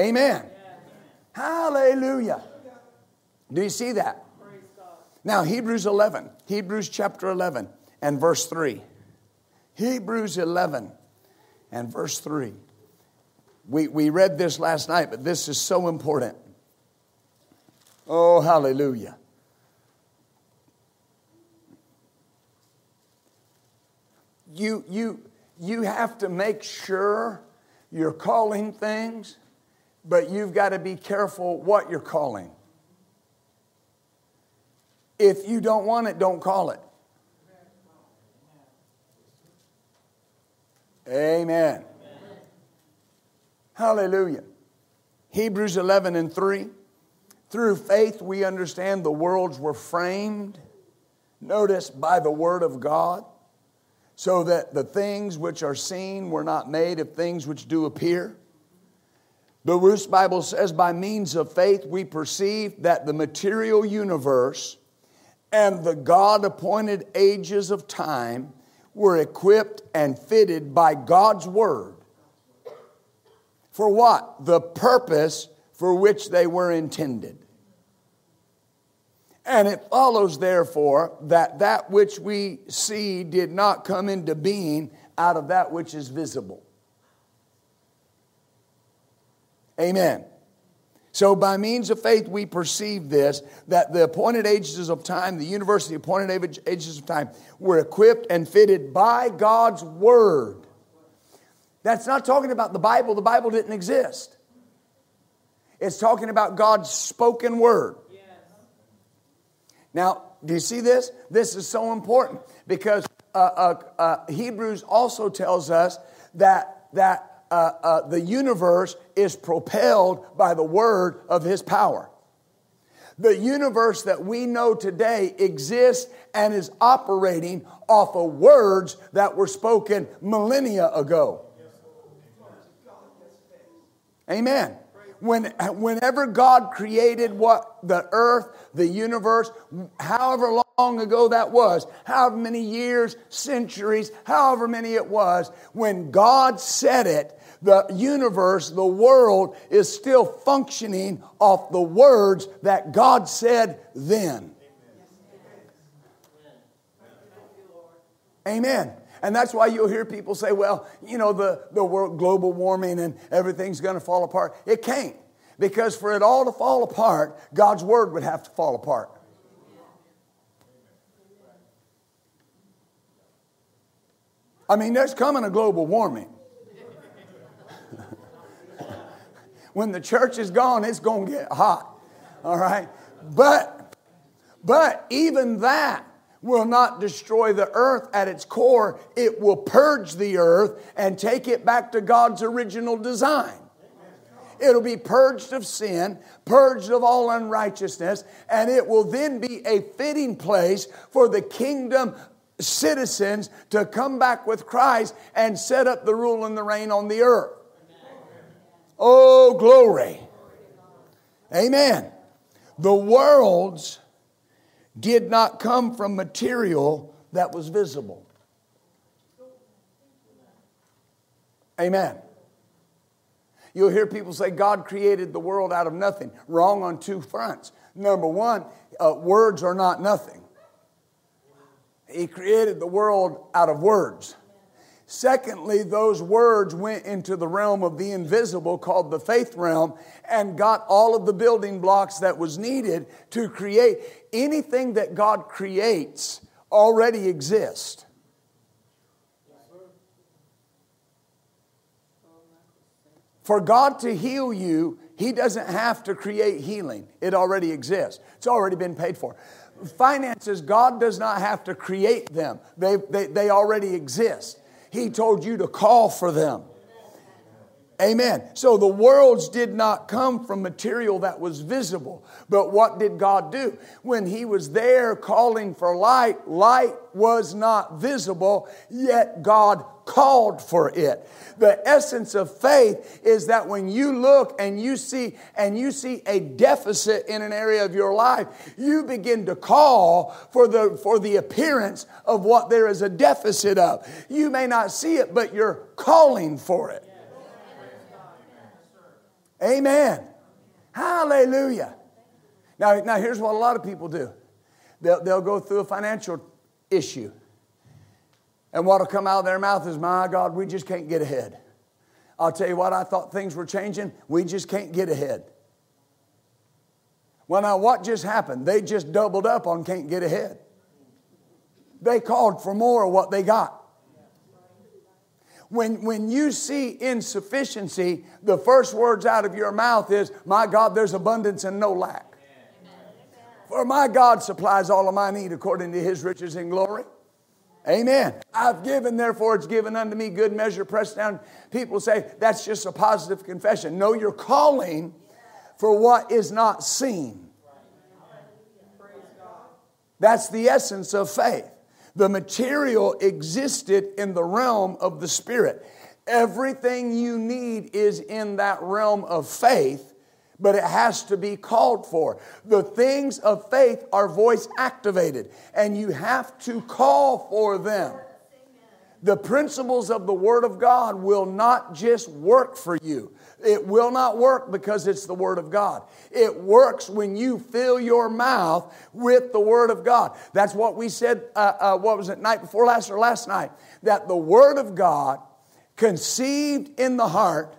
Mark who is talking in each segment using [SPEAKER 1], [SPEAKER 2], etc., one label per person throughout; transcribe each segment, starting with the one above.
[SPEAKER 1] Amen. Hallelujah. Do you see that? Now, Hebrews 11, Hebrews chapter 11 and verse 3. Hebrews 11 and verse 3. We, we read this last night, but this is so important. Oh, hallelujah. You, you, you have to make sure you're calling things, but you've got to be careful what you're calling. If you don't want it, don't call it. Amen. Hallelujah. Hebrews 11 and 3. Through faith, we understand the worlds were framed, notice, by the word of God, so that the things which are seen were not made of things which do appear. The Wuest Bible says, by means of faith, we perceive that the material universe and the God appointed ages of time were equipped and fitted by God's word. For what? The purpose for which they were intended. And it follows, therefore, that that which we see did not come into being out of that which is visible. Amen. So, by means of faith, we perceive this that the appointed ages of time, the university appointed ages of time, were equipped and fitted by God's word. That's not talking about the Bible, the Bible didn't exist. It's talking about God's spoken word. Now, do you see this? This is so important because uh, uh, uh, Hebrews also tells us that, that uh, uh, the universe is propelled by the word of his power. The universe that we know today exists and is operating off of words that were spoken millennia ago. Amen. When, whenever God created what the earth, the universe, however long ago that was, however many years, centuries, however many it was, when God said it, the universe, the world is still functioning off the words that God said then. Amen. And that's why you'll hear people say, well, you know, the, the world, global warming and everything's going to fall apart. It can't. Because for it all to fall apart, God's word would have to fall apart. I mean, there's coming a global warming. When the church is gone, it's going to get hot. All right? But, but even that will not destroy the earth at its core. It will purge the earth and take it back to God's original design. It'll be purged of sin, purged of all unrighteousness, and it will then be a fitting place for the kingdom citizens to come back with Christ and set up the rule and the reign on the earth. Oh, glory. Amen. The worlds did not come from material that was visible. Amen. You'll hear people say God created the world out of nothing. Wrong on two fronts. Number one, uh, words are not nothing. He created the world out of words. Secondly, those words went into the realm of the invisible called the faith realm and got all of the building blocks that was needed to create anything that God creates already exists. For God to heal you, He doesn't have to create healing. It already exists. It's already been paid for. Finances, God does not have to create them. They, they, they already exist. He told you to call for them. Amen. So the worlds did not come from material that was visible. But what did God do? When He was there calling for light, light was not visible, yet God called for it. The essence of faith is that when you look and you see and you see a deficit in an area of your life, you begin to call for the for the appearance of what there is a deficit of. You may not see it, but you're calling for it. Amen. Hallelujah. Now, now here's what a lot of people do they'll, they'll go through a financial issue. And what'll come out of their mouth is, My God, we just can't get ahead. I'll tell you what, I thought things were changing. We just can't get ahead. Well, now what just happened? They just doubled up on can't get ahead. They called for more of what they got. When, when you see insufficiency, the first words out of your mouth is, My God, there's abundance and no lack. For my God supplies all of my need according to his riches and glory. Amen. I've given, therefore it's given unto me good measure, pressed down. People say that's just a positive confession. No, you're calling for what is not seen. That's the essence of faith. The material existed in the realm of the Spirit. Everything you need is in that realm of faith, but it has to be called for. The things of faith are voice activated, and you have to call for them. The principles of the Word of God will not just work for you. It will not work because it's the Word of God. It works when you fill your mouth with the Word of God. That's what we said, uh, uh, what was it, night before last or last night? That the Word of God, conceived in the heart,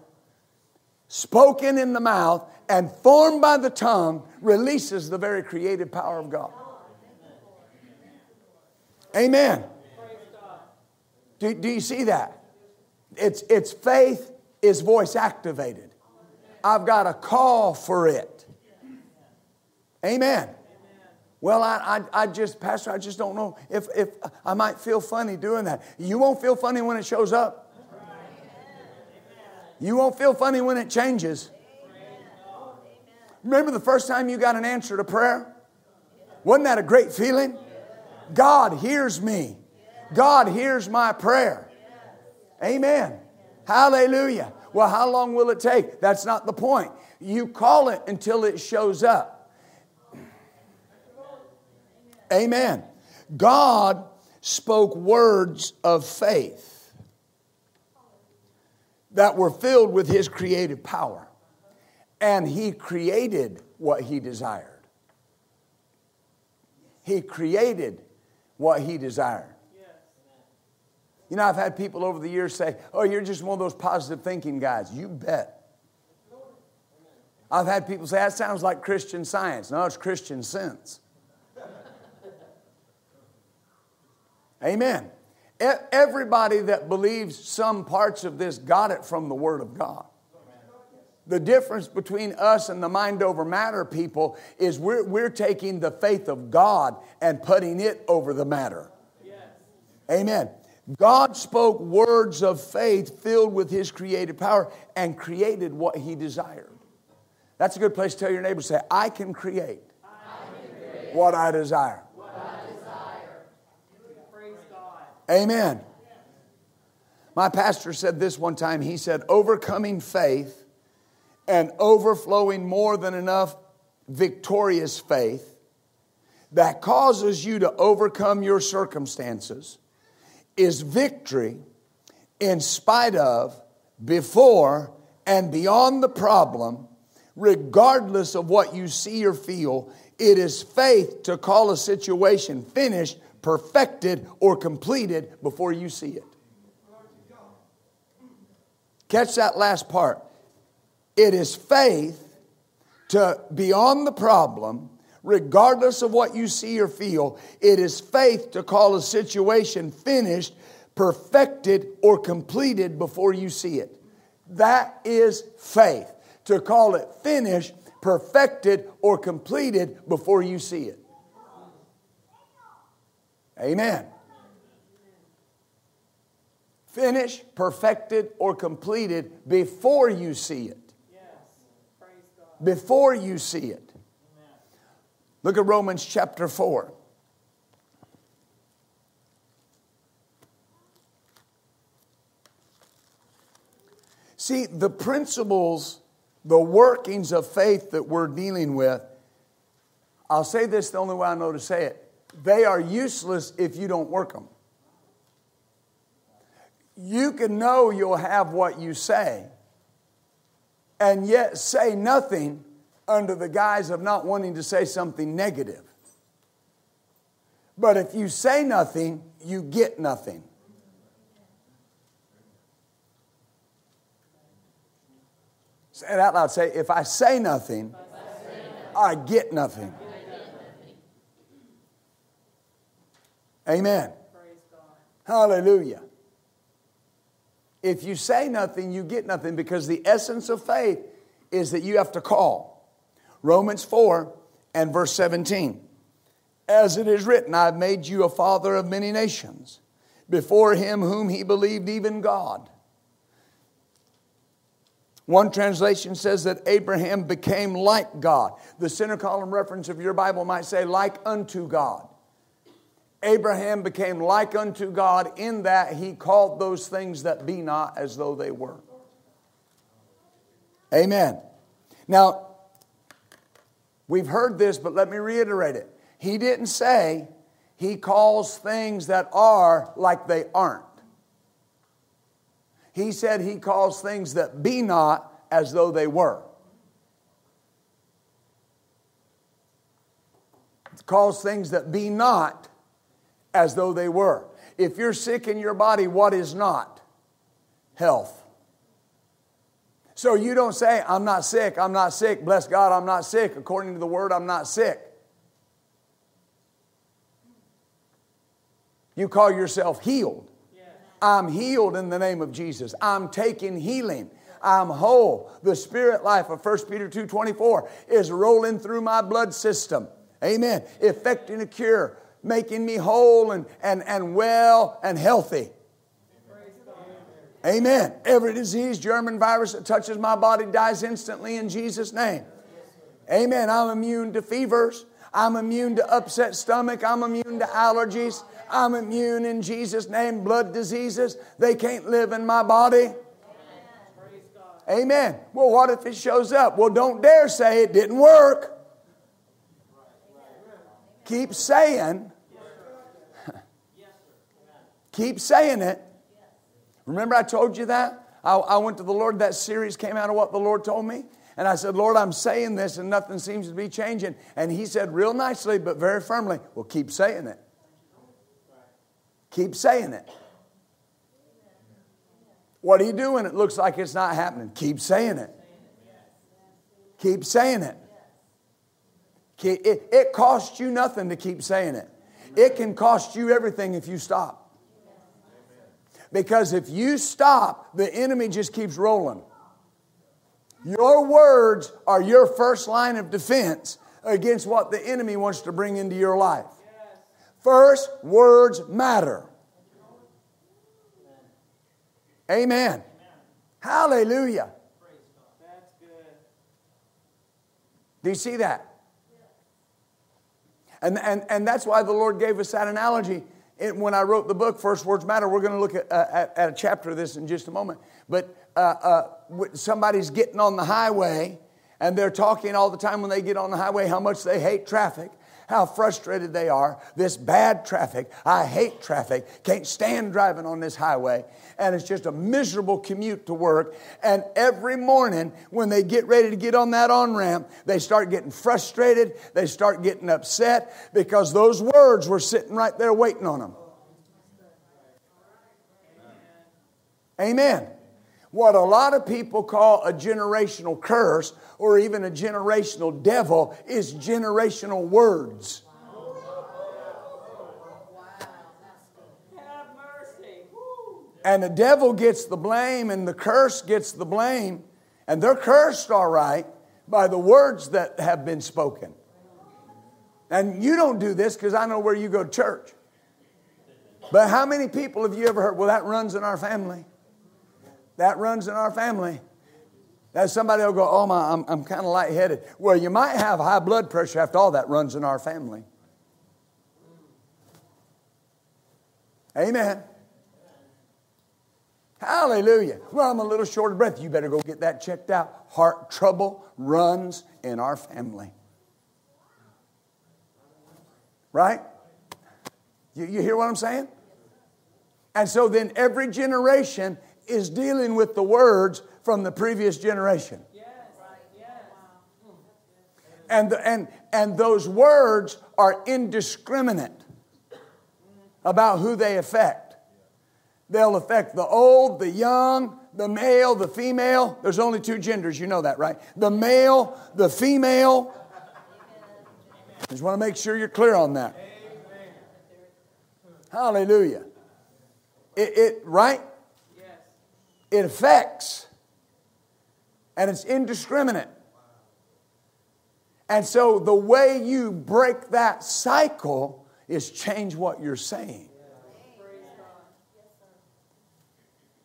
[SPEAKER 1] spoken in the mouth, and formed by the tongue, releases the very creative power of God. Amen. Do, do you see that? It's, it's faith is voice activated. I've got a call for it. Amen. Well, I, I, I, just, Pastor, I just don't know if, if I might feel funny doing that. You won't feel funny when it shows up. You won't feel funny when it changes. Remember the first time you got an answer to prayer? Wasn't that a great feeling? God hears me. God hears my prayer. Amen. Hallelujah. Well, how long will it take? That's not the point. You call it until it shows up. Amen. God spoke words of faith that were filled with His creative power, and He created what He desired. He created what He desired. You know, I've had people over the years say, Oh, you're just one of those positive thinking guys. You bet. I've had people say, That sounds like Christian science. No, it's Christian sense. Amen. Everybody that believes some parts of this got it from the Word of God. The difference between us and the mind over matter people is we're, we're taking the faith of God and putting it over the matter. Yes. Amen. God spoke words of faith filled with His creative power and created what He desired. That's a good place to tell your neighbor, say, I can create, I can create what I desire. What I desire. Amen. My pastor said this one time. He said, overcoming faith and overflowing more than enough victorious faith that causes you to overcome your circumstances is victory in spite of, before, and beyond the problem, regardless of what you see or feel. It is faith to call a situation finished, perfected, or completed before you see it. Catch that last part. It is faith to beyond the problem, regardless of what you see or feel, it is faith to call a situation finished, perfected, or completed before you see it. That is faith. To call it finished, perfected, or completed before you see it. Amen. Finished, perfected, or completed before you see it. Before you see it. Look at Romans chapter 4. See, the principles, the workings of faith that we're dealing with, I'll say this the only way I know to say it they are useless if you don't work them. You can know you'll have what you say, and yet say nothing under the guise of not wanting to say something negative. But if you say nothing, you get nothing. Say it out loud. Say, if I say nothing, I get nothing. Amen. Hallelujah. If you say nothing, you get nothing because the essence of faith is that you have to call. Romans 4 and verse 17. As it is written, I've made you a father of many nations, before him whom he believed, even God. One translation says that Abraham became like God. The center column reference of your Bible might say, like unto God. Abraham became like unto God in that he called those things that be not as though they were. Amen. Now, we've heard this, but let me reiterate it. He didn't say he calls things that are like they aren't. He said he calls things that be not as though they were. Calls things that be not as though they were. If you're sick in your body, what is not? Health. So you don't say, I'm not sick, I'm not sick, bless God, I'm not sick. According to the word, I'm not sick. You call yourself healed. I'm healed in the name of Jesus. I'm taking healing. I'm whole. The spirit life of 1 Peter 2:24 is rolling through my blood system. Amen. Effecting a cure making me whole and, and, and well and healthy. Amen. Every disease, germ, virus that touches my body dies instantly in Jesus' name. Amen. I'm immune to fevers. I'm immune to upset stomach. I'm immune to allergies. I'm immune in Jesus' name. Blood diseases, they can't live in my body. Amen. Well, what if it shows up? Well, don't dare say it didn't work. Keep saying, keep saying it. Remember, I told you that? I, I, went to the Lord, that series came out of what the Lord told me. And I said, Lord, I'm saying this and nothing seems to be changing. And He said, real nicely, but very firmly, well, keep saying it. Keep saying it. What are you doing? It looks like it's not happening. Keep saying it. Keep saying it. It, it costs you nothing to keep saying it. It can cost you everything if you stop. Because if you stop, the enemy just keeps rolling. Your words are your first line of defense against what the enemy wants to bring into your life. First, words matter. Amen. Hallelujah. Do you see that? And, and, and that's why the Lord gave us that analogy. It, when I wrote the book, First Words Matter, we're going to look at, uh, at, at, a chapter of this in just a moment. But uh, uh, somebody's getting on the highway and they're talking all the time when they get on the highway how much they hate traffic how frustrated they are. This bad traffic. I hate traffic. Can't stand driving on this highway. And it's just a miserable commute to work. And every morning when they get ready to get on that on ramp, they start getting frustrated. They start getting upset because those words were sitting right there waiting on them. Amen. What a lot of people call a generational curse or even a generational devil is generational words. And the devil gets the blame, and the curse gets the blame, and they're cursed, all right, by the words that have been spoken. And you don't do this because I know where you go to church. But how many people have you ever heard, well, that runs in our family? That runs in our family. That somebody will go, oh my, I'm, I'm kind of lightheaded. Well, you might have high blood pressure after all that runs in our family. Amen. Hallelujah. Well, I'm a little short of breath. You better go get that checked out. Heart trouble runs in our family. Right? You, you hear what I'm saying? And so then every generation is dealing with the words from the previous generation. And, and, and those words are indiscriminate about who they affect. They'll affect the old, the young, the male, the female. There's only two genders, you know that, right? The male, the female. I Just want to make sure you're clear on that. Hallelujah. It, it right? It affects. And it's indiscriminate. And so the way you break that cycle is change what you're saying.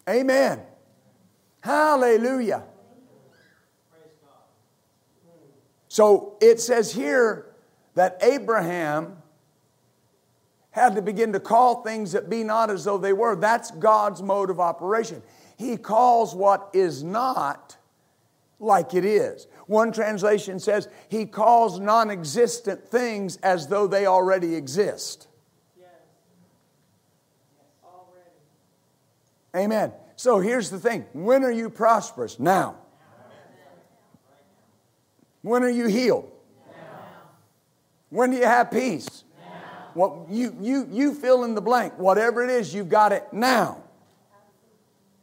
[SPEAKER 1] Amen. Hallelujah. So it says here that Abraham had to begin to call things that be not as though they were. That's God's mode of operation. He calls what is not like it is. One translation says, He calls non existent things as though they already exist. Yes. Already. Amen. So here's the thing when are you prosperous? Now. When are you healed? Now. When do you have peace? Now. What you, you, you fill in the blank. Whatever it is, you've got it now.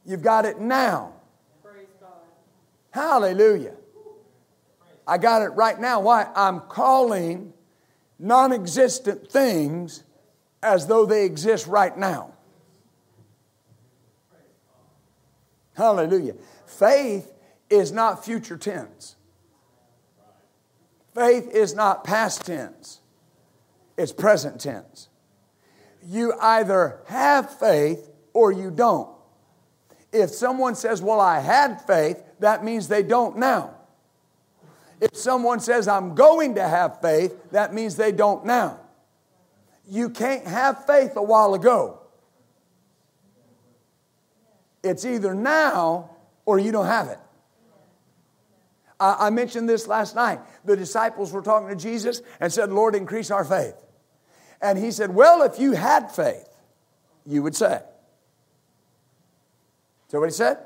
[SPEAKER 1] You've got it now. Hallelujah. I got it right now. Why? I'm calling non existent things as though they exist right now. Hallelujah. Faith is not future tense, faith is not past tense. It's present tense. You either have faith or you don't. If someone says, Well, I had faith, that means they don't now. If someone says, I'm going to have faith, that means they don't now. You can't have faith a while ago. It's either now or you don't have it. I, mentioned this last night. The disciples were talking to Jesus and said, Lord, increase our faith. And he said, Well, if you had faith, you would say. So what he said?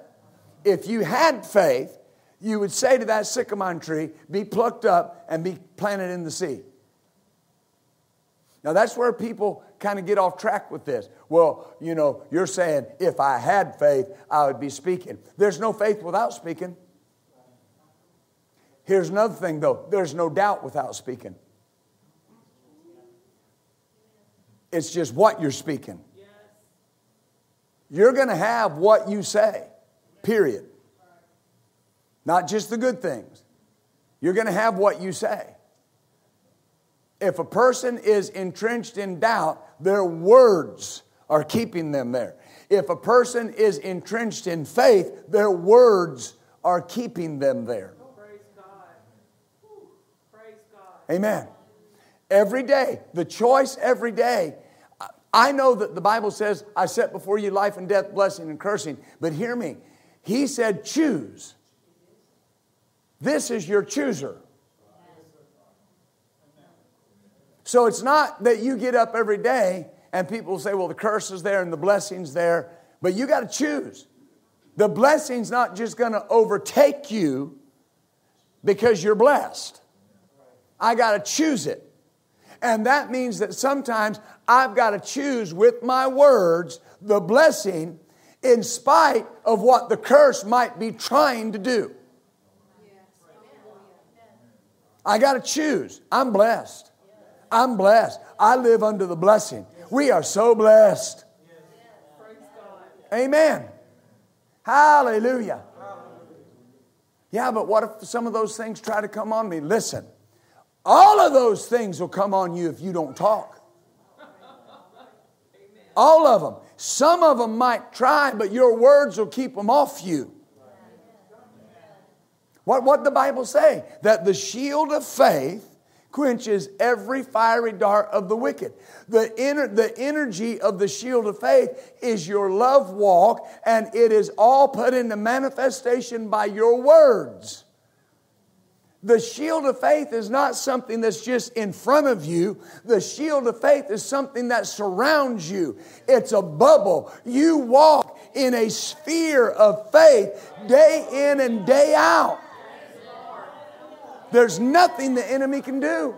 [SPEAKER 1] If you had faith, you would say to that sycamore tree, Be plucked up and be planted in the sea. Now that's where people kind of get off track with this. Well, you know, you're saying if I had faith, I would be speaking. There's no faith without speaking. Here's another thing though there's no doubt without speaking. It's just what you're speaking. You're going to have what you say, period. Not just the good things. You're going to have what you say. If a person is entrenched in doubt, their words are keeping them there. If a person is entrenched in faith, their words are keeping them there. Oh, praise God. Praise God. Amen. Every day, the choice every day. I know that the Bible says, I set before you life and death, blessing and cursing. But hear me. He said, choose. This is your chooser. So it's not that you get up every day and people say, well, the curse is there and the blessing's there, but you got to choose. The blessing's not just going to overtake you because you're blessed. I got to choose it. And that means that sometimes I've got to choose with my words the blessing in spite of what the curse might be trying to do. I got to choose. I'm blessed. I'm blessed. I live under the blessing. We are so blessed. Amen. Hallelujah. Yeah, but what if some of those things try to come on me? Listen, all of those things will come on you if you don't talk. All of them. Some of them might try, but your words will keep them off you. What what the Bible say? That the shield of faith quenches every fiery dart of the wicked. The, inner, the energy of the shield of faith is your love walk, and it is all put into manifestation by your words. The shield of faith is not something that's just in front of you. The shield of faith is something that surrounds you. It's a bubble. You walk in a sphere of faith day in and day out. There's nothing the enemy can do.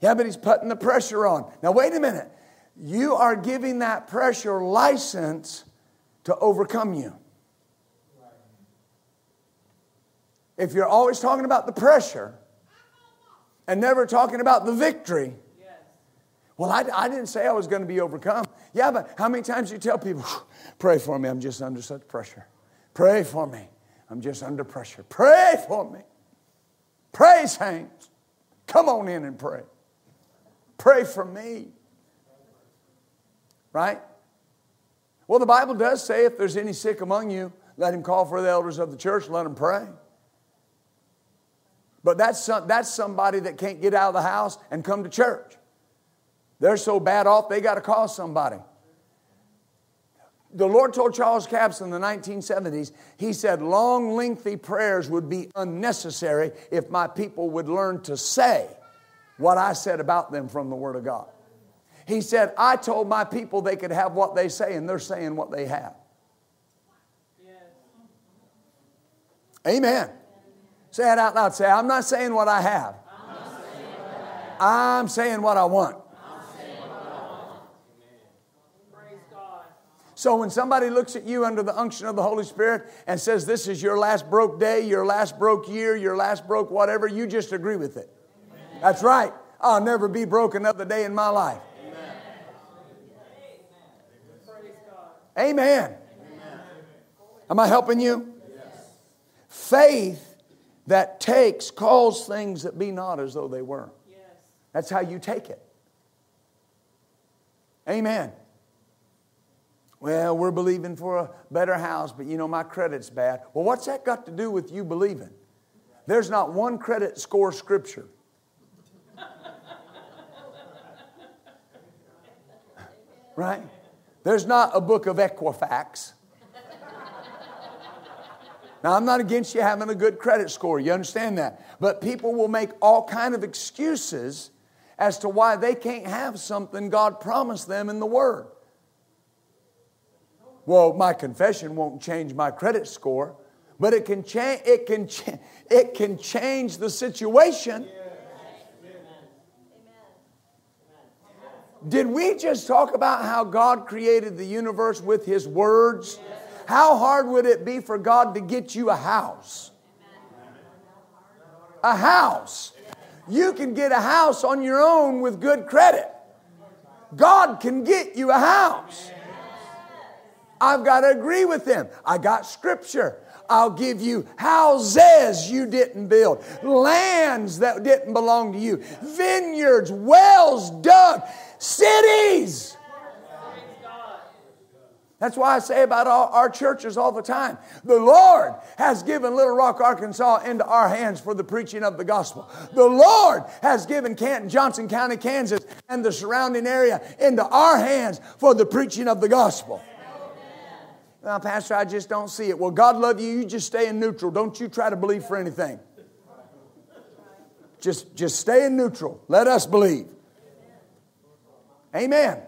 [SPEAKER 1] Yeah, but he's putting the pressure on. Now, wait a minute. You are giving that pressure license to overcome you. If you're always talking about the pressure and never talking about the victory, well, I, I didn't say I was going to be overcome. Yeah, but how many times you tell people, pray for me, I'm just under such pressure. Pray for me, I'm just under pressure. Pray for me. Pray, saints. Come on in and pray. Pray for me. Right? Well, the Bible does say if there's any sick among you, let him call for the elders of the church, let him pray. But that's, some, that's somebody that can't get out of the house and come to church. They're so bad off, they got to call somebody. The Lord told Charles Capps in the 1970s, He said, long, lengthy prayers would be unnecessary if my people would learn to say what I said about them from the Word of God. He said, I told my people they could have what they say, and they're saying what they have. Yes. Amen. Say it out loud. Say, I'm not saying what I have. I'm, saying what I, want. So when somebody looks at you under the unction of the Holy Spirit and says, This is your last broke day, your last broke year, your last broke whatever, you just agree with it. Amen. That's right. I'll never be broke another day in my life. Amen. Amen. Am I helping you? Yes. Faith that takes calls things that be not as though they were. Yes. That's how you take it. Amen. Well, we're believing for a better house, but you know, my credit's bad. Well, what's that got to do with you believing? There's not one credit score scripture. right? There's not a book of Equifax. Now, I'm not against you having a good credit score. You understand that? But people will make all kind of excuses as to why they can't have something God promised them in the Word. Well, my confession won't change my credit score, but it can, cha- it can, cha- it can change the situation. Did we just talk about how God created the universe with His words? How hard would it be for God to get you a house? A house. You can get a house on your own with good credit. God can get you a house. I've got to agree with them. I got scripture. I'll give you houses you didn't build, lands that didn't belong to you, vineyards, wells dug, cities. That's why I say about all our churches all the time. The Lord has given Little Rock, Arkansas into our hands for the preaching of the gospel. The Lord has given Canton, Johnson County, Kansas, and the surrounding area into our hands for the preaching of the gospel. Well, Pastor, I just don't see it. Well, God love you. You just stay in neutral. Don't you try to believe for anything. Just, just stay in neutral. Let us believe. Amen.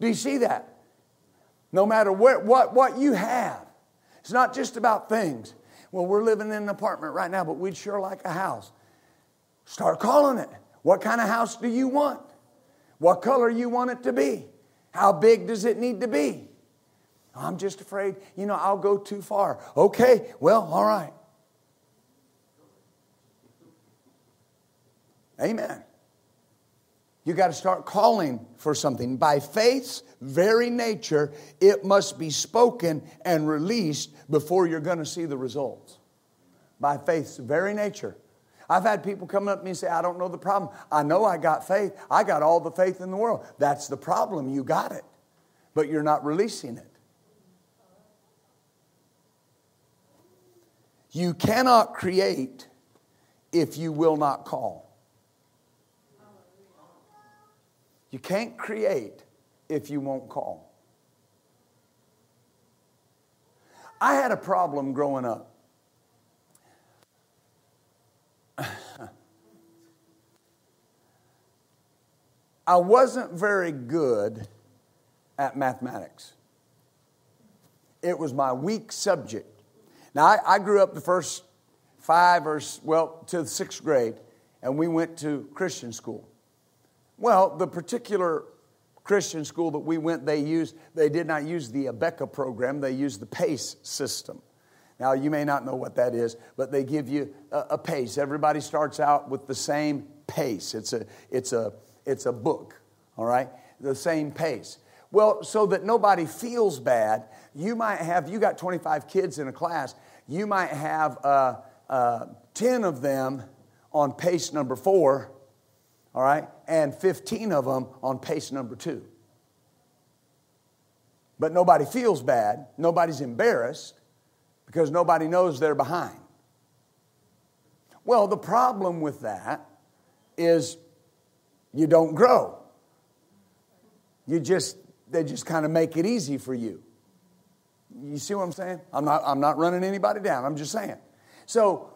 [SPEAKER 1] Do you see that? No matter what, what, what you have, it's not just about things. Well, we're living in an apartment right now, but we'd sure like a house. Start calling it. What kind of house do you want? What color you want it to be? How big does it need to be? I'm just afraid, you know, I'll go too far. Okay, well, all right. Amen. You got to start calling for something. By faith's very nature, it must be spoken and released before you're going to see the results. By faith's very nature. I've had people come up to me and say, I don't know the problem. I know I got faith. I got all the faith in the world. That's the problem. You got it, but you're not releasing it. You cannot create if you will not call. You can't create if you won't call. I had a problem growing up. I wasn't very good at mathematics. It was my weak subject. Now, I, I grew up the first five or, well, to the sixth grade, and we went to Christian school. Well, the particular Christian school that we went, they used, they did not use the Abeka program, they used the PACE system. Now, you may not know what that is, but they give you a, a pace. Everybody starts out with the same pace. It's a, it's, a, it's a book, all right? The same pace. Well, so that nobody feels bad, you might have, you got 25 kids in a class, you might have uh, uh, 10 of them on pace number four, all right, and 15 of them on pace number two. But nobody feels bad, nobody's embarrassed because nobody knows they're behind. Well, the problem with that is you don't grow. You just, they just kind of make it easy for you. You see what I'm saying? I'm not, I'm not running anybody down, I'm just saying. So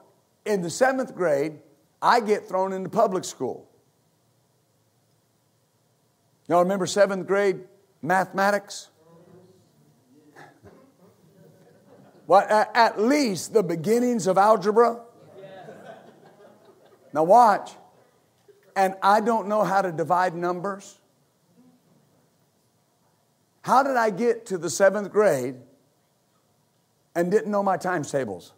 [SPEAKER 1] in the seventh grade, I get thrown into public school. Y'all remember seventh grade mathematics? What, at least the beginnings of algebra? Now, watch. And I don't know how to divide numbers. How did I get to the seventh grade and didn't know my times tables?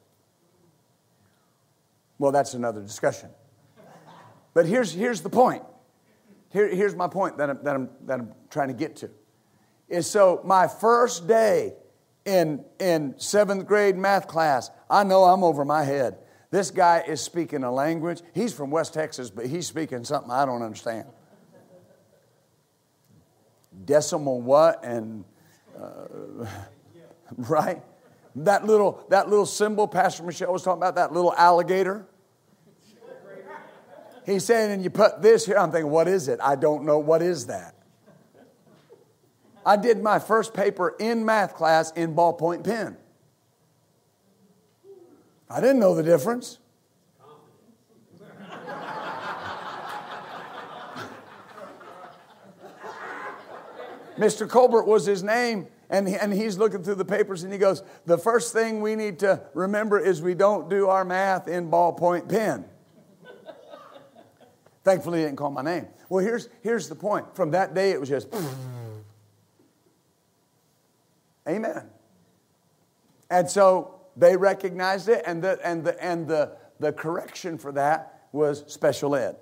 [SPEAKER 1] Well, that's another discussion. But here's, here's the point. Here, here's my point that I'm, that, I'm, that I'm trying to get to. Is so my first day in, in seventh grade math class, I know I'm over my head. This guy is speaking a language. He's from West Texas, but he's speaking something I don't understand. Decimal what and uh, right? That little that little symbol Pastor Michelle was talking about, that little alligator. He's saying, and you put this here. I'm thinking, what is it? I don't know. What is that? I did my first paper in math class in ballpoint pen. I didn't know the difference. Mr. Colbert was his name, and, he, and he's looking through the papers and he goes, The first thing we need to remember is we don't do our math in ballpoint pen. Thankfully, he didn't call my name. Well, here's, here's the point. From that day, it was just, Amen. And so they recognized it, and the, and the, and the, the correction for that was special ed.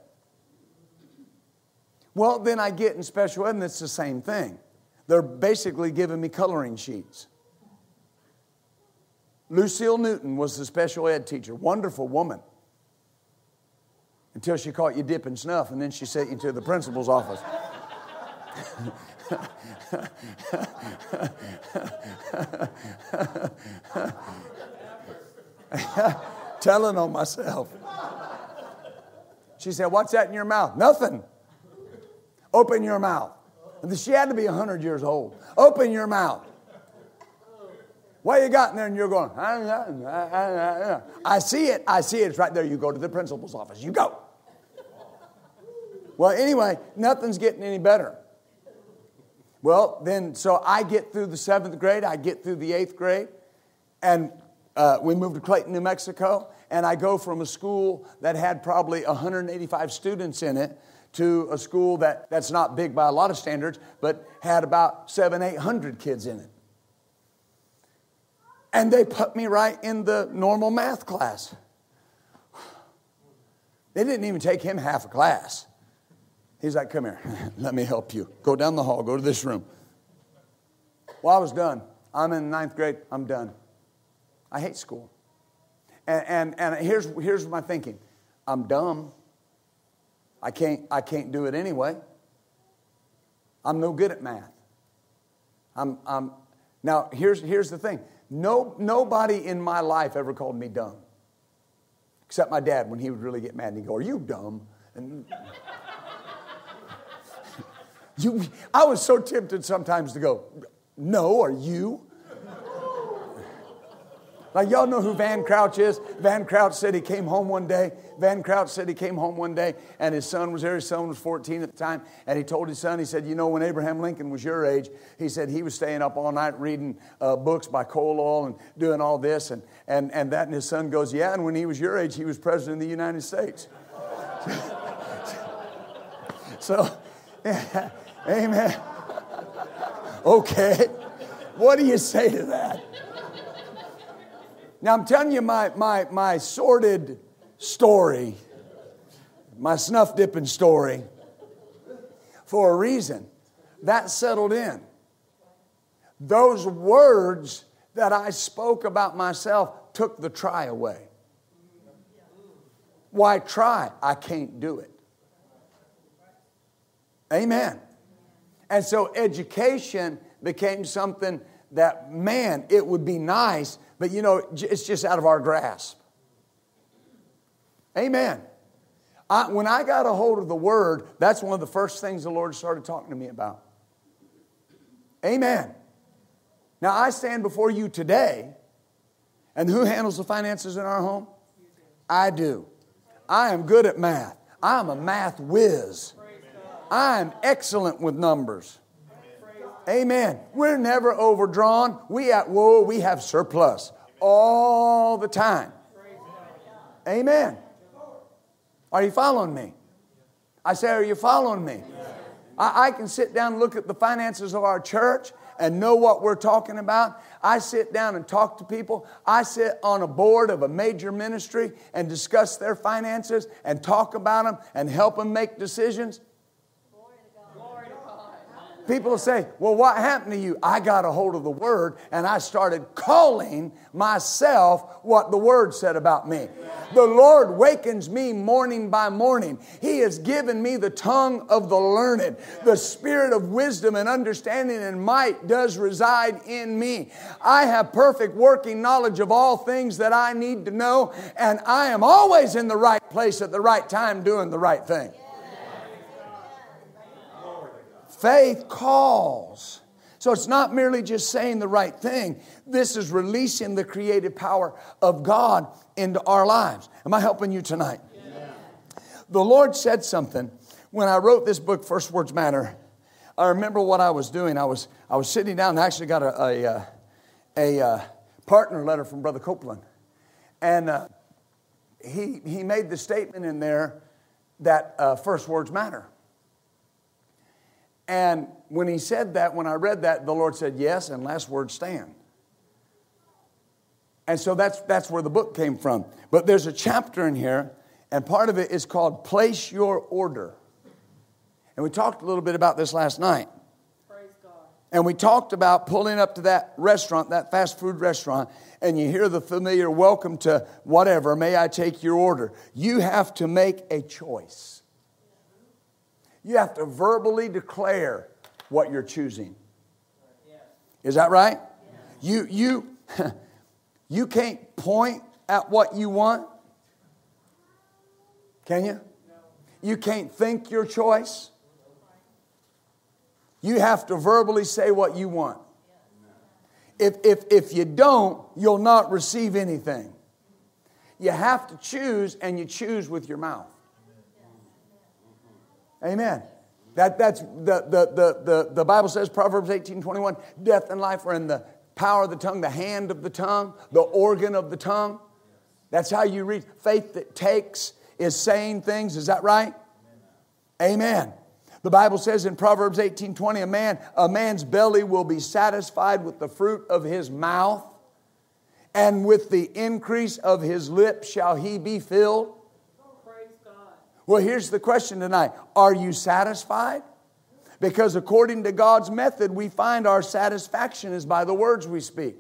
[SPEAKER 1] Well, then I get in special ed, and it's the same thing. They're basically giving me coloring sheets. Lucille Newton was the special ed teacher, wonderful woman. Until she caught you dipping snuff, and then she sent you to the principal's office. Telling on myself. She said, What's that in your mouth? Nothing. Open your mouth. She had to be 100 years old. Open your mouth. What you got in there? And you're going, I see it. I see it. It's right there. You go to the principal's office. You go. Well, anyway, nothing's getting any better. Well, then, so I get through the seventh grade, I get through the eighth grade, and uh, we moved to Clayton, New Mexico, and I go from a school that had probably 185 students in it to a school that, that's not big by a lot of standards, but had about seven, 800 kids in it. And they put me right in the normal math class. They didn't even take him half a class. He's like, Come here, let me help you. Go down the hall, go to this room. Well, I was done. I'm in ninth grade, I'm done. I hate school. And, and, and here's, here's my thinking I'm dumb. I can't, I can't do it anyway. I'm no good at math. I'm, I'm, now, here's, here's the thing no, nobody in my life ever called me dumb, except my dad when he would really get mad and he'd go, Are you dumb? And you, I was so tempted sometimes to go, No, are you? Like y'all know who Van Crouch is? Van Crouch said he came home one day. Van Crouch said he came home one day and his son was there. His son was 14 at the time. And he told his son, he said, You know, when Abraham Lincoln was your age, he said he was staying up all night reading uh, books by Cole and doing all this. And, and, and that, and his son goes, Yeah, and when he was your age, he was president of the United States. so, yeah, amen. Okay. What do you say to that? Now, I'm telling you my, my, my sordid story, my snuff dipping story, for a reason. That settled in. Those words that I spoke about myself took the try away. Why try? I can't do it. Amen. And so education became something that, man, it would be nice, but you know, it's just out of our grasp. Amen. I, when I got a hold of the word, that's one of the first things the Lord started talking to me about. Amen. Now, I stand before you today, and who handles the finances in our home? I do. I am good at math. I'm a math whiz. I'm excellent with numbers. Amen. We're never overdrawn. We at whoa, we have surplus all the time. Amen. Are you following me? I say, are you following me? I, I can sit down and look at the finances of our church and know what we're talking about. I sit down and talk to people. I sit on a board of a major ministry and discuss their finances and talk about them and help them make decisions. People say, Well, what happened to you? I got a hold of the Word and I started calling myself what the Word said about me. The Lord wakens me morning by morning. He has given me the tongue of the learned. The spirit of wisdom and understanding and might does reside in me. I have perfect working knowledge of all things that I need to know, and I am always in the right place at the right time doing the right thing. Faith calls. So it's not merely just saying the right thing. This is releasing the creative power of God into our lives. Am I helping you tonight? Yeah. The Lord said something when I wrote this book, First Words Matter. I remember what I was doing. I was, I was sitting down and actually got a, a, uh, a, a uh, partner letter from Brother Copeland. And uh, he, he made the statement in there that uh, first words matter. And when he said that, when I read that, the Lord said, Yes, and last words stand. And so that's, that's where the book came from. But there's a chapter in here, and part of it is called Place Your Order. And we talked a little bit about this last night. Praise God. And we talked about pulling up to that restaurant, that fast food restaurant, and you hear the familiar welcome to whatever, may I take your order. You have to make a choice. You have to verbally declare what you're choosing. Is that right? You, you, you can't point at what you want. Can you? You can't think your choice. You have to verbally say what you want. If, if, if you don't, you'll not receive anything. You have to choose, and you choose with your mouth. Amen. That, that's the, the, the, the, the Bible says, Proverbs 18 21, death and life are in the power of the tongue, the hand of the tongue, the organ of the tongue. That's how you read. Faith that takes is saying things. Is that right? Amen. The Bible says in Proverbs 18 20, a man, a man's belly will be satisfied with the fruit of his mouth, and with the increase of his lips shall he be filled. Well, here's the question tonight Are you satisfied? Because according to God's method, we find our satisfaction is by the words we speak.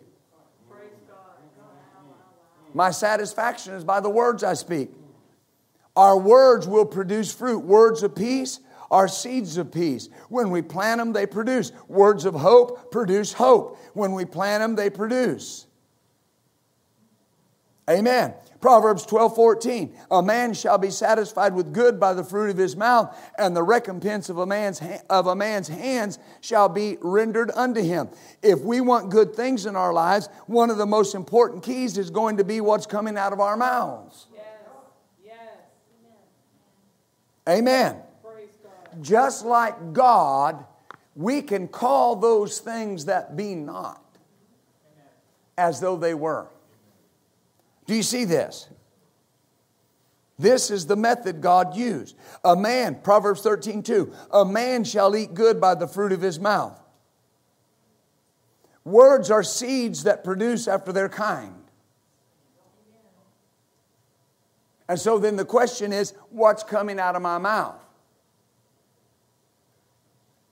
[SPEAKER 1] My satisfaction is by the words I speak. Our words will produce fruit. Words of peace are seeds of peace. When we plant them, they produce. Words of hope produce hope. When we plant them, they produce. Amen. Proverbs 12, 14. A man shall be satisfied with good by the fruit of his mouth, and the recompense of a man's, of a man's hands shall be rendered unto him. If we want good things in our lives, one of the most important keys is going to be what's coming out of our mouths. Yes. Yes. Amen. Just like God, we can call those things that be not as though they were. Do you see this? This is the method God used. A man, Proverbs 13, 2, a man shall eat good by the fruit of his mouth. Words are seeds that produce after their kind. And so then the question is, what's coming out of my mouth?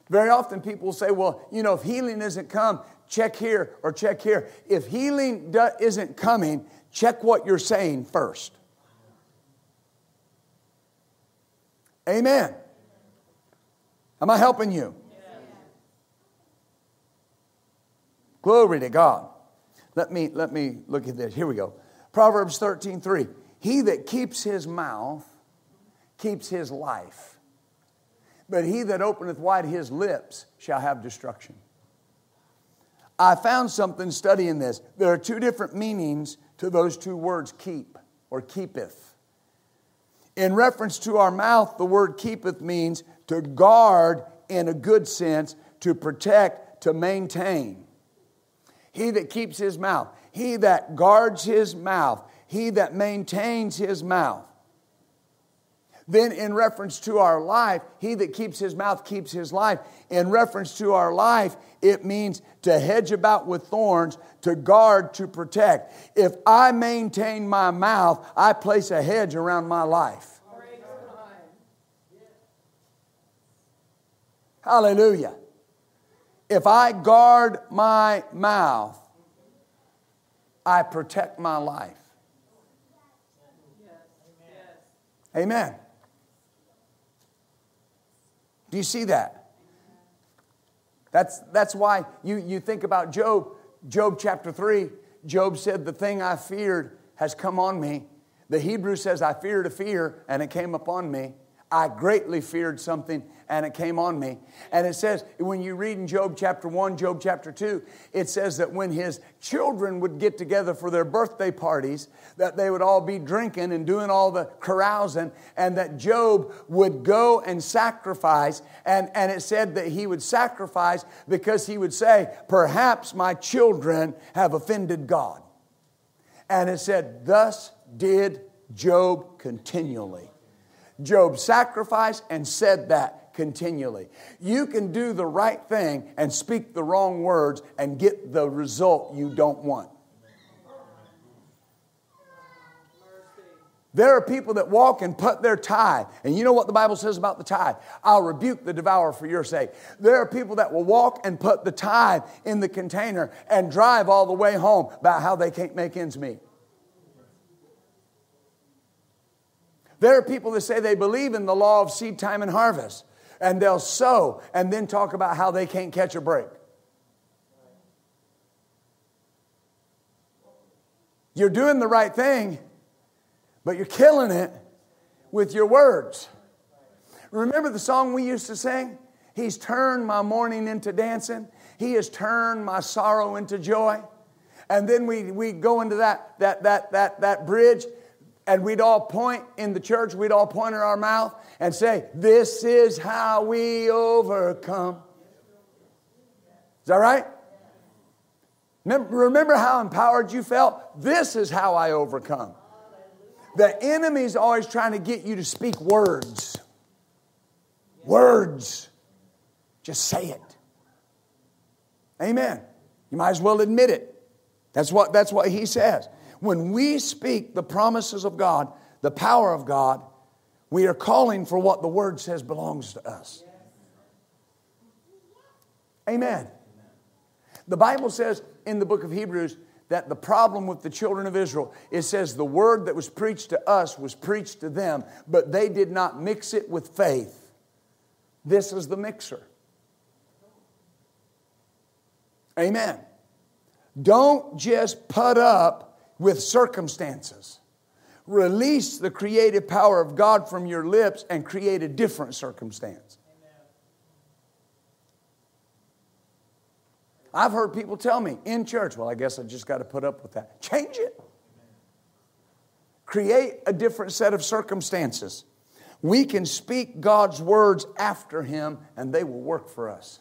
[SPEAKER 1] Very often people say, well, you know, if healing isn't come, check here or check here. If healing isn't coming, check what you're saying first. Amen. Am I helping you? Glory to God. Let me let me look at this. Here we go. Proverbs 13, 3. He that keeps his mouth keeps his life. But he that openeth wide his lips shall have destruction. I found something studying this. There are two different meanings to those two words, keep or keepeth. In reference to our mouth, the word keepeth means to guard in a good sense, to protect, to maintain. He that keeps his mouth, he that guards his mouth, he that maintains his mouth. Then, in reference to our life, he that keeps his mouth keeps his life. In reference to our life, it means to hedge about with thorns, to guard, to protect. If I maintain my mouth, I place a hedge around my life. Hallelujah. If I guard my mouth, I protect my life. Amen. Do you see that? That's, that's why you, you think about Job, Job chapter 3. Job said, The thing I feared has come on me. The Hebrew says, I feared a fear, and it came upon me. I greatly feared something and it came on me. And it says, when you read in Job chapter 1, Job chapter 2, it says that when his children would get together for their birthday parties, that they would all be drinking and doing all the carousing, and that Job would go and sacrifice. And, and it said that he would sacrifice because he would say, Perhaps my children have offended God. And it said, Thus did Job continually. Job sacrificed and said that continually. You can do the right thing and speak the wrong words and get the result you don't want. There are people that walk and put their tithe. And you know what the Bible says about the tithe? I'll rebuke the devourer for your sake. There are people that will walk and put the tithe in the container and drive all the way home about how they can't make ends meet. There are people that say they believe in the law of seed time and harvest, and they'll sow and then talk about how they can't catch a break. You're doing the right thing, but you're killing it with your words. Remember the song we used to sing? He's turned my mourning into dancing. He has turned my sorrow into joy. And then we, we go into that, that, that, that, that bridge and we'd all point in the church, we'd all point in our mouth and say, This is how we overcome. Is that right? Remember how empowered you felt? This is how I overcome. The enemy's always trying to get you to speak words. Words. Just say it. Amen. You might as well admit it. That's what, that's what he says. When we speak the promises of God, the power of God, we are calling for what the Word says belongs to us. Amen. The Bible says in the book of Hebrews that the problem with the children of Israel, it says the word that was preached to us was preached to them, but they did not mix it with faith. This is the mixer. Amen. Don't just put up with circumstances. release the creative power of God from your lips and create a different circumstance. I've heard people tell me in church, well, I guess I just got to put up with that. Change it. Create a different set of circumstances. We can speak God's words after Him and they will work for us.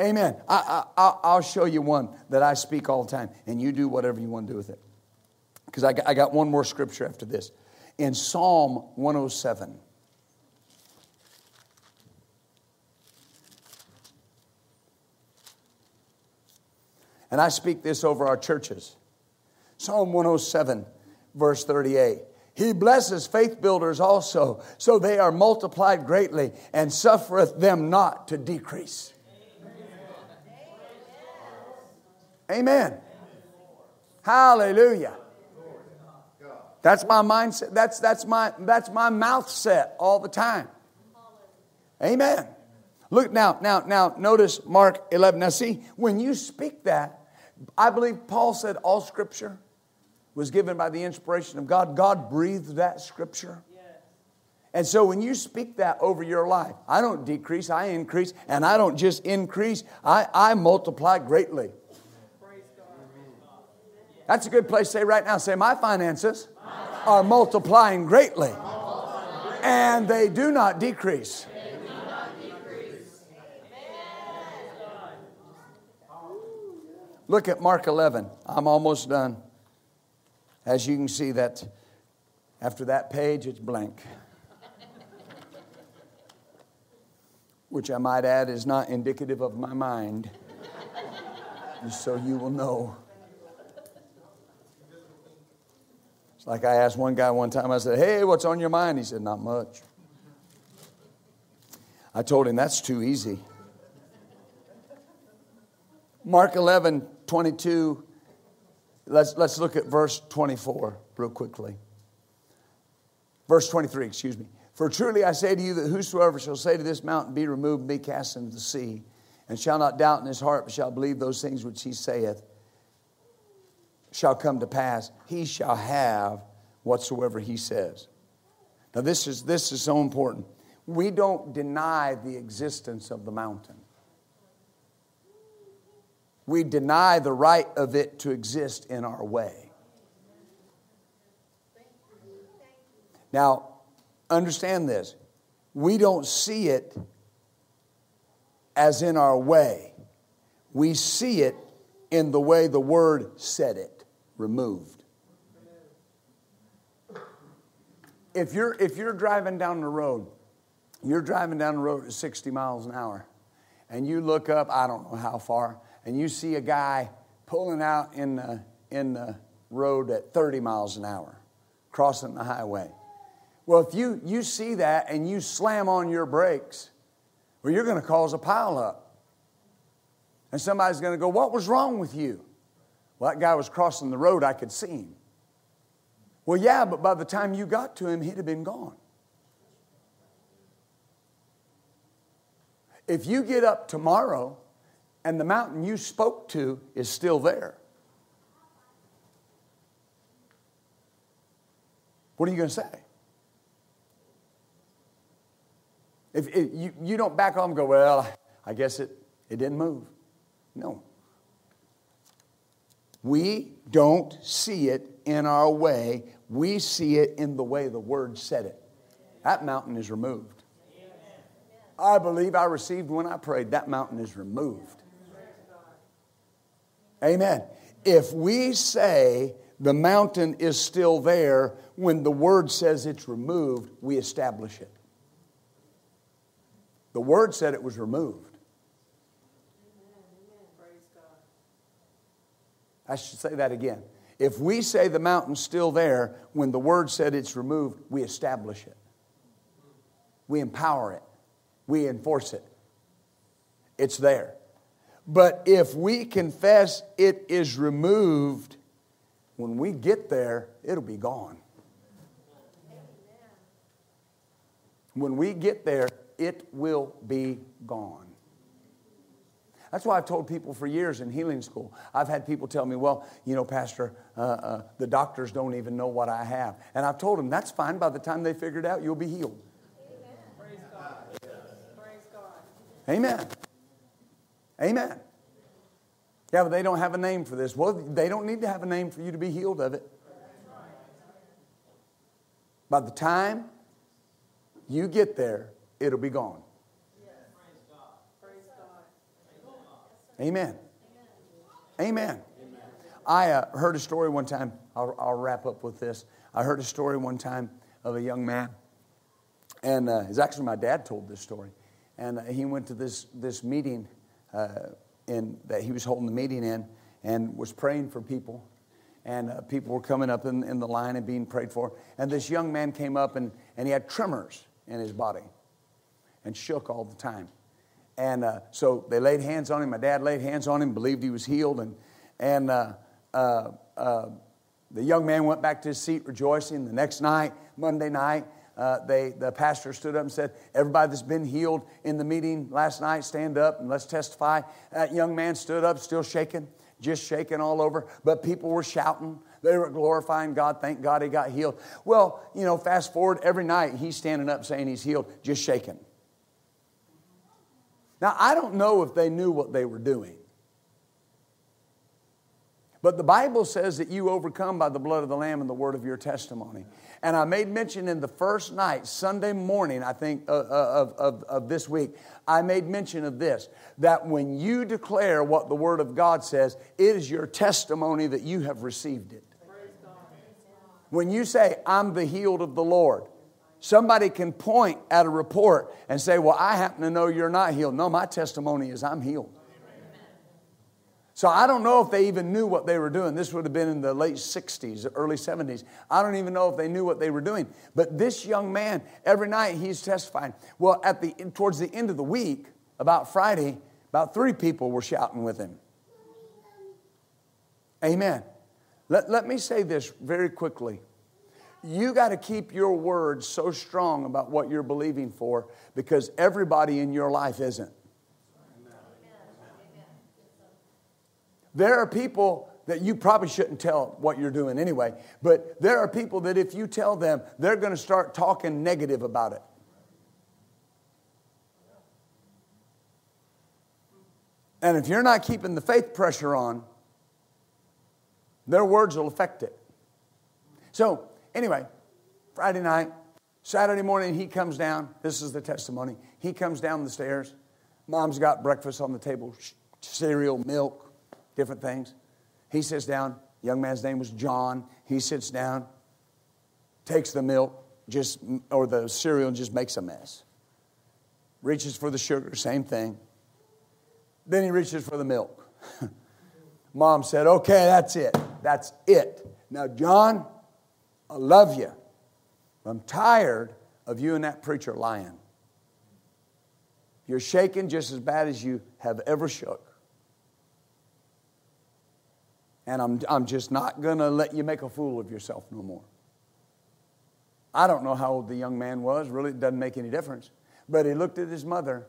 [SPEAKER 1] Amen. I, I, will show you one that I speak all the time, and you do whatever you want to do with it. Because I, I got one more scripture after this. In Psalm 107. And I speak this over our churches. Psalm 107, verse 38. He blesses faith builders also, so they are multiplied greatly and suffereth them not to decrease. Amen. Hallelujah. That's my mindset. That's, that's, my, that's my mouth set all the time. Amen. Look now, now, now, notice Mark 11. Now, see, when you speak that, I believe Paul said all scripture was given by the inspiration of God. God breathed that scripture. And so when you speak that over your life, I don't decrease, I increase, and I don't just increase, I, I multiply greatly. That's a good place to say right now. Say, my finances are multiplying greatly, and they do not decrease. Look at Mark 11. I'm almost done. As you can see, that after that page, it's blank. Which I might add is not indicative of my mind, so you will know. It's like I asked one guy one time, I said, Hey, what's on your mind? He said, Not much. I told him, That's too easy. Mark 11, 22. Let's, let's look at verse 24 real quickly. Verse 23, excuse me. For truly I say to you that whosoever shall say to this mountain, Be removed, be cast into the sea, and shall not doubt in his heart, but shall believe those things which he saith, shall come to pass, he shall have whatsoever he says. Now, this is, this is so important. We don't deny the existence of the mountain we deny the right of it to exist in our way. Now, understand this. We don't see it as in our way. We see it in the way the word said it, removed. If you're, if you're driving down the road, you're driving down the road at 60 miles an hour, and you look up, I don't know how far, and you see a guy pulling out in the, in the road at 30 miles an hour, crossing the highway. Well, if you, you see that and you slam on your brakes, well, you're going to cause a pileup. And somebody's going to go, What was wrong with you? Well, that guy was crossing the road, I could see him. Well, yeah, but by the time you got to him, he'd have been gone. If you get up tomorrow and the mountain you spoke to is still there. What are you going to say? If, if, you, you don't back off and go, well, I guess it, it didn't move. No. We don't see it in our way, we see it in the way the Word said it. That mountain is removed. I believe I received when I prayed, that mountain is removed. Amen. If we say the mountain is still there when the word says it's removed, we establish it. The word said it was removed. I should say that again. If we say the mountain's still there when the word said it's removed, we establish it. We empower it. We enforce it. It's there. But if we confess it is removed, when we get there, it'll be gone. When we get there, it will be gone. That's why I've told people for years in healing school. I've had people tell me, well, you know, Pastor, uh, uh, the doctors don't even know what I have. And I've told them, that's fine. By the time they figure it out, you'll be healed. Amen. Amen. Yeah, but they don't have a name for this. Well, they don't need to have a name for you to be healed of it. By the time you get there, it'll be gone. Amen. Amen. I uh, heard a story one time. I'll, I'll, wrap up with this. I heard a story one time of a young man, and uh, it's actually my dad told this story. And uh, he went to this this meeting uh, in that he was holding the meeting in, and was praying for people, and uh, people were coming up in, in the line and being prayed for. And this young man came up, and, and he had tremors in his body, and shook all the time. And uh, so they laid hands on him. My dad laid hands on him, believed he was healed. And, and uh, uh, uh, the young man went back to his seat rejoicing. The next night, Monday night, uh, they, the pastor stood up and said, Everybody that's been healed in the meeting last night, stand up and let's testify. That young man stood up, still shaking, just shaking all over. But people were shouting. They were glorifying God. Thank God he got healed. Well, you know, fast forward every night, he's standing up saying he's healed, just shaking. Now, I don't know if they knew what they were doing. But the Bible says that you overcome by the blood of the Lamb and the word of your testimony. And I made mention in the first night, Sunday morning, I think, uh, uh, of, of, of this week, I made mention of this that when you declare what the Word of God says, it is your testimony that you have received it. When you say, I'm the healed of the Lord, Somebody can point at a report and say, Well, I happen to know you're not healed. No, my testimony is I'm healed. So I don't know if they even knew what they were doing. This would have been in the late 60s, early 70s. I don't even know if they knew what they were doing. But this young man, every night he's testifying. Well, at the towards the end of the week, about Friday, about three people were shouting with him. Amen. Let, let me say this very quickly you got to keep your words so strong about what you're believing for because everybody in your life isn't. There are people that you probably shouldn't tell what you're doing anyway, but there are people that if you tell them, they're going to start talking negative about it. And if you're not keeping the faith pressure on, their words will affect it. So, Anyway, Friday night, Saturday morning, he comes down. This is the testimony. He comes down the stairs. Mom's got breakfast on the table cereal, milk, different things. He sits down. Young man's name was John. He sits down, takes the milk, just or the cereal, and just makes a mess. Reaches for the sugar, same thing. Then he reaches for the milk. Mom said, Okay, that's it. That's it. Now, John, I love you. I'm tired of you and that preacher lying. You're shaking just as bad as you have ever shook. And I'm, I'm just not going to let you make a fool of yourself no more. I don't know how old the young man was. Really, it doesn't make any difference. But he looked at his mother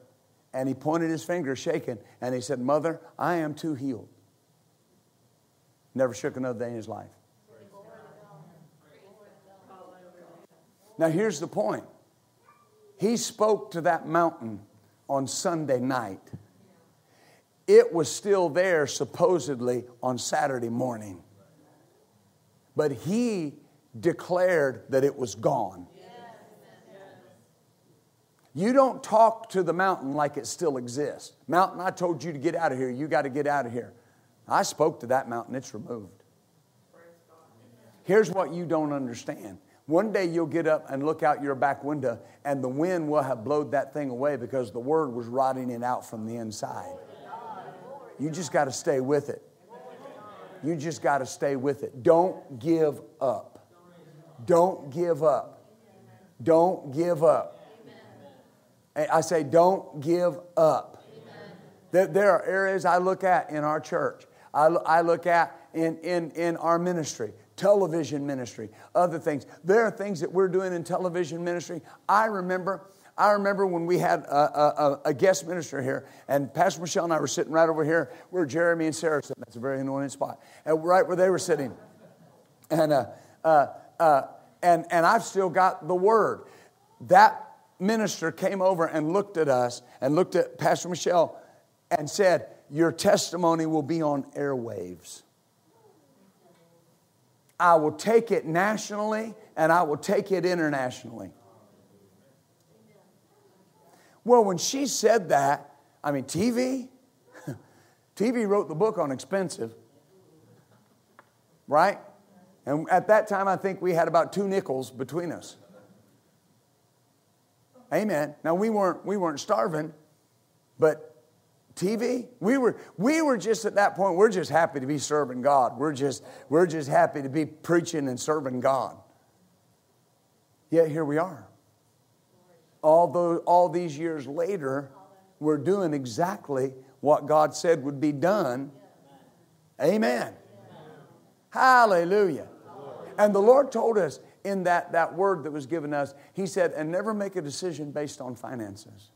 [SPEAKER 1] and he pointed his finger, shaking, and he said, Mother, I am too healed. Never shook another day in his life. Now, here's the point He spoke to that mountain on Sunday night. It was still there supposedly on Saturday morning. But he declared that it was gone. You don't talk to the mountain like it still exists. Mountain, I told you to get out of here. You got to get out of here. I spoke to that mountain, it's removed. Here's what you don't understand one day you'll get up and look out your back window, and the wind will have blowed that thing away because the word was rotting it out from the inside. You just got to stay with it. You just got to stay with it. Don't give up. Don't give up. Don't give up. I say, don't give up. There are areas I look at in our church, I look at in, in, in our ministry television ministry, other things. There are things that we're doing in television ministry. I remember I remember when we had a, a, a, guest minister here, and Pastor Michelle and I were sitting right over here where Jeremy and Sarah sitting. That's a very anointed spot. And right where they were sitting. And, uh, uh, uh, and, and I've still got the word. That minister came over and looked at us and looked at Pastor Michelle and said, Your testimony will be on airwaves. I will take it nationally and I will take it internationally. Well, when she said that, I mean, TV, TV wrote the book on expensive, right? And at that time, I think we had about two nickels between us. Amen. Now we weren't we weren't starving, but TV, we were we were just at that point. We're just happy to be serving God. We're just we're just happy to be preaching and serving God. Yet here we are. Although all these years later, we're doing exactly what God said would be done. Amen. Hallelujah. And the Lord told us in that, that word that was given us, He said, and never make a decision based on finances.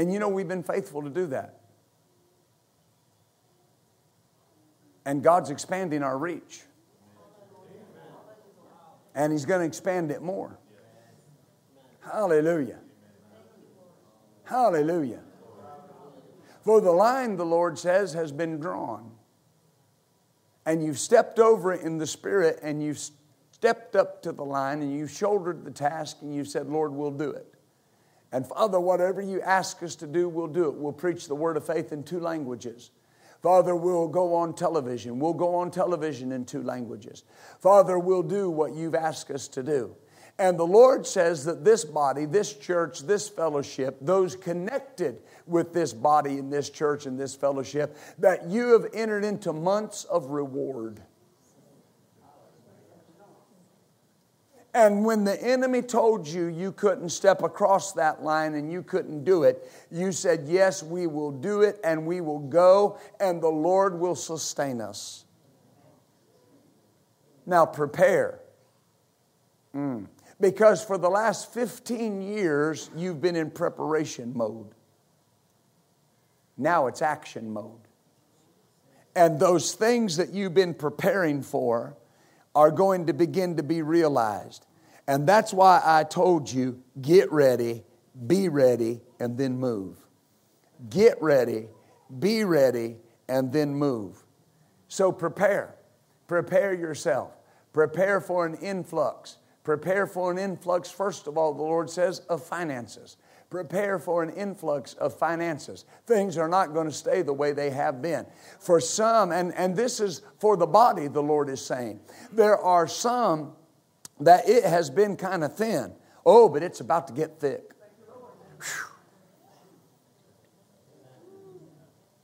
[SPEAKER 1] And you know, we've been faithful to do that. And God's expanding our reach. And He's going to expand it more. Hallelujah. Hallelujah. For the line, the Lord says, has been drawn and you've stepped over it in the Spirit and you've stepped up to the line and you've shouldered the task and you've said, Lord, we'll do it. And Father, whatever you ask us to do, we'll do it. We'll preach the word of faith in two languages. Father, we'll go on television. We'll go on television in two languages. Father, we'll do what you've asked us to do. And the Lord says that this body, this church, this fellowship, those connected with this body and this church and this fellowship, that you have entered into months of reward. And when the enemy told you you couldn't step across that line and you couldn't do it, you said, Yes, we will do it and we will go and the Lord will sustain us. Now prepare. Mm. Because for the last 15 years, you've been in preparation mode. Now it's action mode. And those things that you've been preparing for are going to begin to be realized. And that's why I told you get ready, be ready, and then move. Get ready, be ready, and then move. So prepare. Prepare yourself. Prepare for an influx. Prepare for an influx, first of all, the Lord says, of finances. Prepare for an influx of finances. Things are not going to stay the way they have been. For some, and, and this is for the body, the Lord is saying, there are some that it has been kind of thin. Oh, but it's about to get thick. Whew.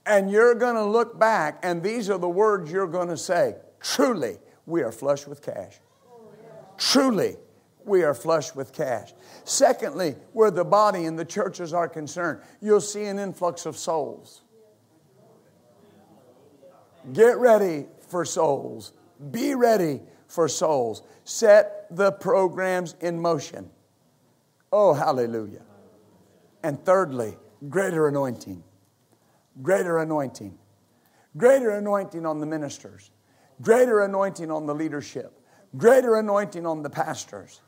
[SPEAKER 1] And you're going to look back, and these are the words you're going to say Truly, we are flush with cash. Truly, we are flush with cash. Secondly, where the body and the churches are concerned, you'll see an influx of souls. Get ready for souls. Be ready for souls. Set the programs in motion. Oh, hallelujah. And thirdly, greater anointing. Greater anointing. Greater anointing on the ministers. Greater anointing on the leadership greater anointing on the pastors.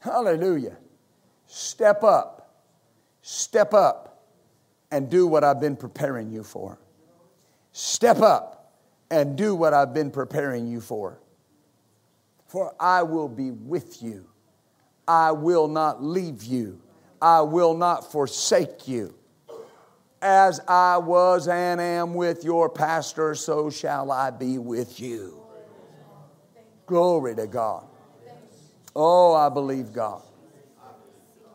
[SPEAKER 1] Hallelujah. Step up. Step up and do what I've been preparing you for. Step up and do what I've been preparing you for. For I will be with you. I will not leave you. I will not forsake you. As I was and am with your pastor, so shall I be with you. Glory to God. Oh, I believe God.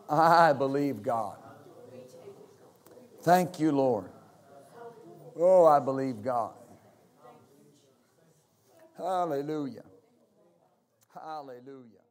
[SPEAKER 1] I believe God. Thank you, Lord. Oh, I believe God. Hallelujah. Hallelujah.